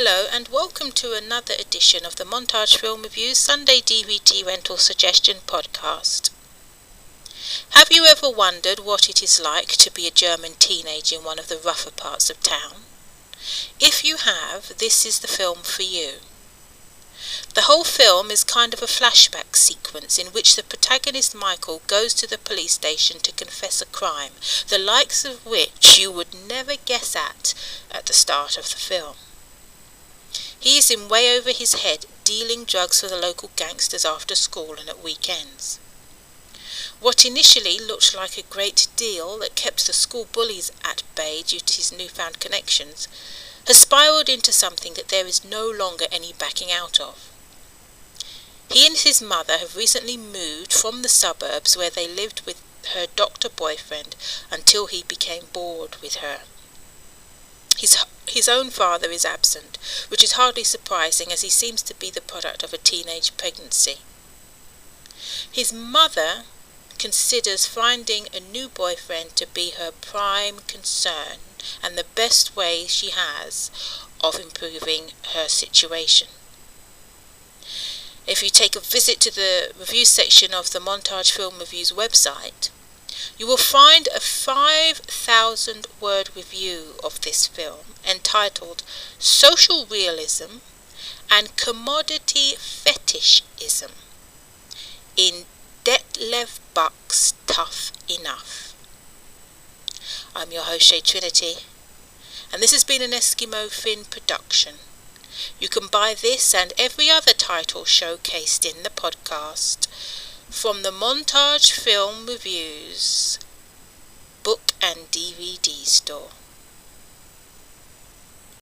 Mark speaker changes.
Speaker 1: Hello, and welcome to another edition of the Montage Film Reviews Sunday DVD Rental Suggestion Podcast. Have you ever wondered what it is like to be a German teenager in one of the rougher parts of town? If you have, this is the film for you. The whole film is kind of a flashback sequence in which the protagonist Michael goes to the police station to confess a crime, the likes of which you would never guess at at the start of the film. He is in way over his head dealing drugs for the local gangsters after school and at weekends. What initially looked like a great deal that kept the school bullies at bay due to his newfound connections has spiraled into something that there is no longer any backing out of. He and his mother have recently moved from the suburbs where they lived with her doctor boyfriend until he became bored with her. His, his own father is absent, which is hardly surprising as he seems to be the product of a teenage pregnancy. His mother considers finding a new boyfriend to be her prime concern and the best way she has of improving her situation. If you take a visit to the review section of the Montage Film Reviews website, you will find a 5,000 word review of this film entitled Social Realism and Commodity Fetishism in Detlev Buck's Tough Enough. I'm your host, Shay Trinity, and this has been an Eskimo Finn production. You can buy this and every other title showcased in the podcast from the Montage Film Reviews book and DVD store.